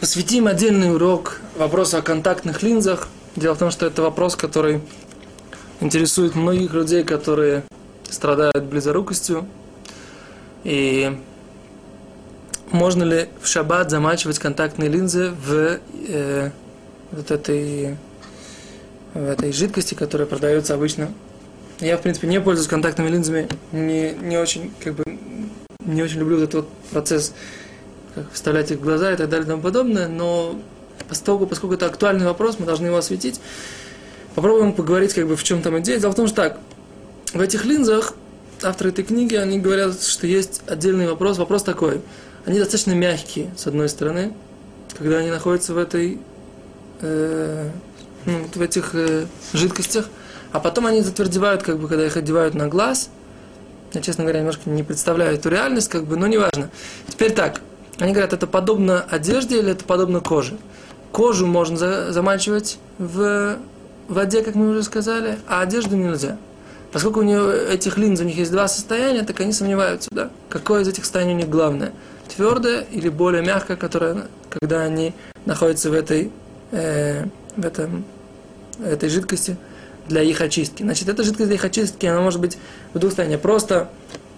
посвятим отдельный урок вопросу о контактных линзах. Дело в том, что это вопрос, который интересует многих людей, которые страдают близорукостью. И можно ли в шаббат замачивать контактные линзы в э, вот этой, в этой жидкости, которая продается обычно. Я, в принципе, не пользуюсь контактными линзами, не, не очень, как бы, не очень люблю этот вот процесс, как вставлять их в глаза и так далее и тому подобное, но поскольку, поскольку это актуальный вопрос, мы должны его осветить. Попробуем поговорить, как бы, в чем там идея. Дело в том, что так, в этих линзах авторы этой книги, они говорят, что есть отдельный вопрос. Вопрос такой. Они достаточно мягкие, с одной стороны, когда они находятся в этой, э, ну, в этих э, жидкостях, а потом они затвердевают, как бы, когда их одевают на глаз. Я, честно говоря, немножко не представляю эту реальность, как бы, но неважно. Теперь так, они говорят, это подобно одежде или это подобно коже? Кожу можно за, замачивать в воде, как мы уже сказали, а одежду нельзя. Поскольку у нее этих линз, у них есть два состояния, так они сомневаются, да? Какое из этих состояний у них главное? Твердое или более мягкое, которое, когда они находятся в этой, э, в этом, этой жидкости для их очистки. Значит, эта жидкость для их очистки, она может быть в двух состояниях. Просто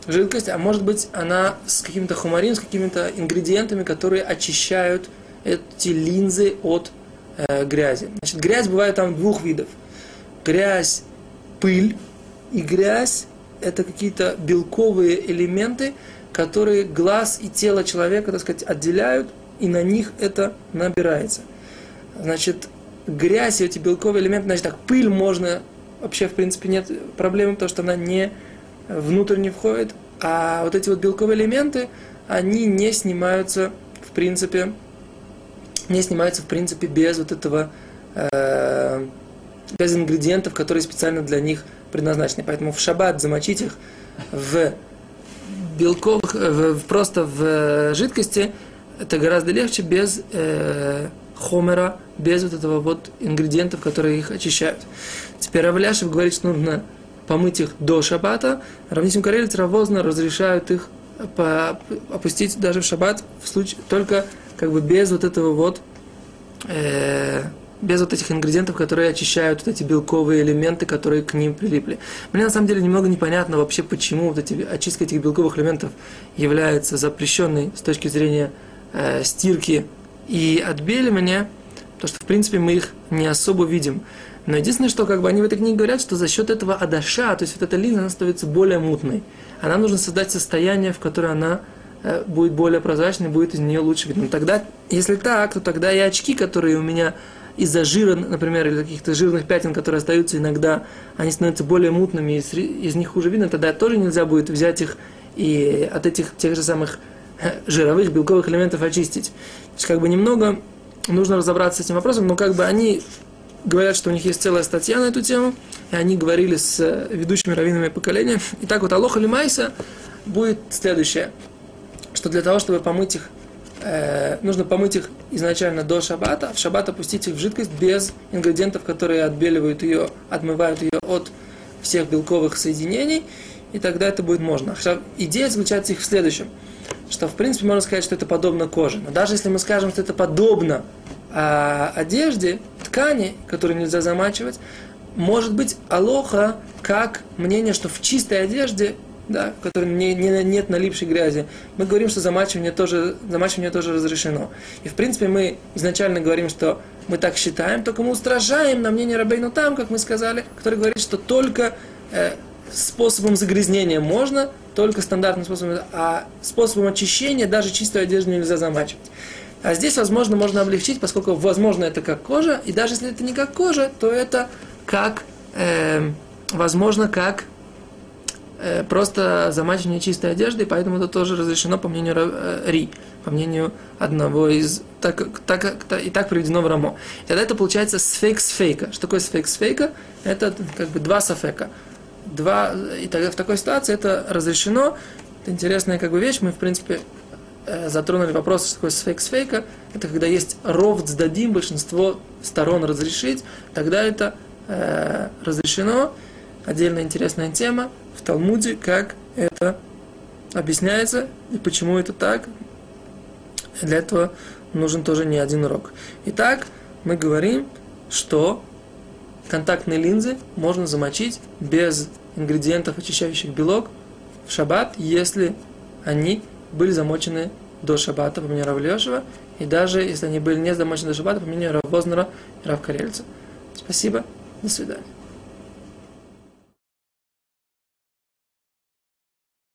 жидкость, а может быть она с каким-то хумарин, с какими-то ингредиентами, которые очищают эти линзы от э, грязи. Значит, грязь бывает там двух видов. Грязь, пыль и грязь – это какие-то белковые элементы, которые глаз и тело человека, так сказать, отделяют, и на них это набирается. Значит, грязь и эти белковые элементы, значит так, пыль можно, вообще в принципе нет проблемы, потому что она не внутрь не входит, а вот эти вот белковые элементы, они не снимаются в принципе, не снимаются в принципе без вот этого, э, без ингредиентов, которые специально для них предназначены. Поэтому в шаббат замочить их в белковых, в, просто в жидкости, это гораздо легче без э, хомера, без вот этого вот ингредиентов, которые их очищают. Теперь Равляшев говорит, что нужно помыть их до шаббата. Равнисим Карелец Равозна разрешают их опустить даже в шаббат в случае, только как бы без вот этого вот э, без вот этих ингредиентов, которые очищают вот эти белковые элементы, которые к ним прилипли. Мне на самом деле немного непонятно вообще, почему вот эти, очистка этих белковых элементов является запрещенной с точки зрения э, стирки и отбеливания, потому что, в принципе, мы их не особо видим. Но единственное, что как бы они в этой книге говорят, что за счет этого адаша, то есть вот эта линза, она становится более мутной. А нам нужно создать состояние, в которое она э, будет более прозрачной, будет из нее лучше видно. Тогда, если так, то тогда и очки, которые у меня из-за жира, например, или каких-то жирных пятен, которые остаются иногда, они становятся более мутными, из, из них хуже видно, тогда тоже нельзя будет взять их и от этих тех же самых э, жировых, белковых элементов очистить. То есть, как бы немного нужно разобраться с этим вопросом, но как бы они говорят, что у них есть целая статья на эту тему, и они говорили с э, ведущими раввинами поколения. И так вот, Алоха Лимайса будет следующее, что для того, чтобы помыть их э, нужно помыть их изначально до шаббата, а в шаббат опустить их в жидкость без ингредиентов, которые отбеливают ее, отмывают ее от всех белковых соединений, и тогда это будет можно. Идея заключается их в следующем, что в принципе можно сказать, что это подобно коже. Но даже если мы скажем, что это подобно а, одежде, ткани, которые нельзя замачивать, может быть алоха как мнение, что в чистой одежде да, в котором не, не, нет налипшей грязи, мы говорим, что замачивание тоже, замачивание тоже разрешено. И в принципе мы изначально говорим, что мы так считаем, только мы устражаем на мнение Рабейну там, как мы сказали, который говорит, что только э, способом загрязнения можно, только стандартным способом, а способом очищения даже чистую одежду нельзя замачивать. А здесь, возможно, можно облегчить, поскольку, возможно, это как кожа, и даже если это не как кожа, то это как, э, возможно, как Э, просто замачивание чистой одежды, поэтому это тоже разрешено по мнению э, Ри, по мнению одного из... Так, так, так, и так приведено в Рамо. И тогда это получается сфейк сфейка. Что такое сфейк сфейка? Это как бы два сафека. Два, и тогда в такой ситуации это разрешено. Это интересная как бы вещь. Мы, в принципе, э, затронули вопрос, что такое сфейк сфейка. Это когда есть ров дадим, большинство сторон разрешить, тогда это э, разрешено. Отдельная интересная тема в Талмуде, как это объясняется и почему это так. Для этого нужен тоже не один урок. Итак, мы говорим, что контактные линзы можно замочить без ингредиентов, очищающих белок в шаббат, если они были замочены до шаббата, по мнению Равлешева, и даже если они были не замочены до шаббата, по мнению Равознера и Равкарельца. Спасибо, до свидания.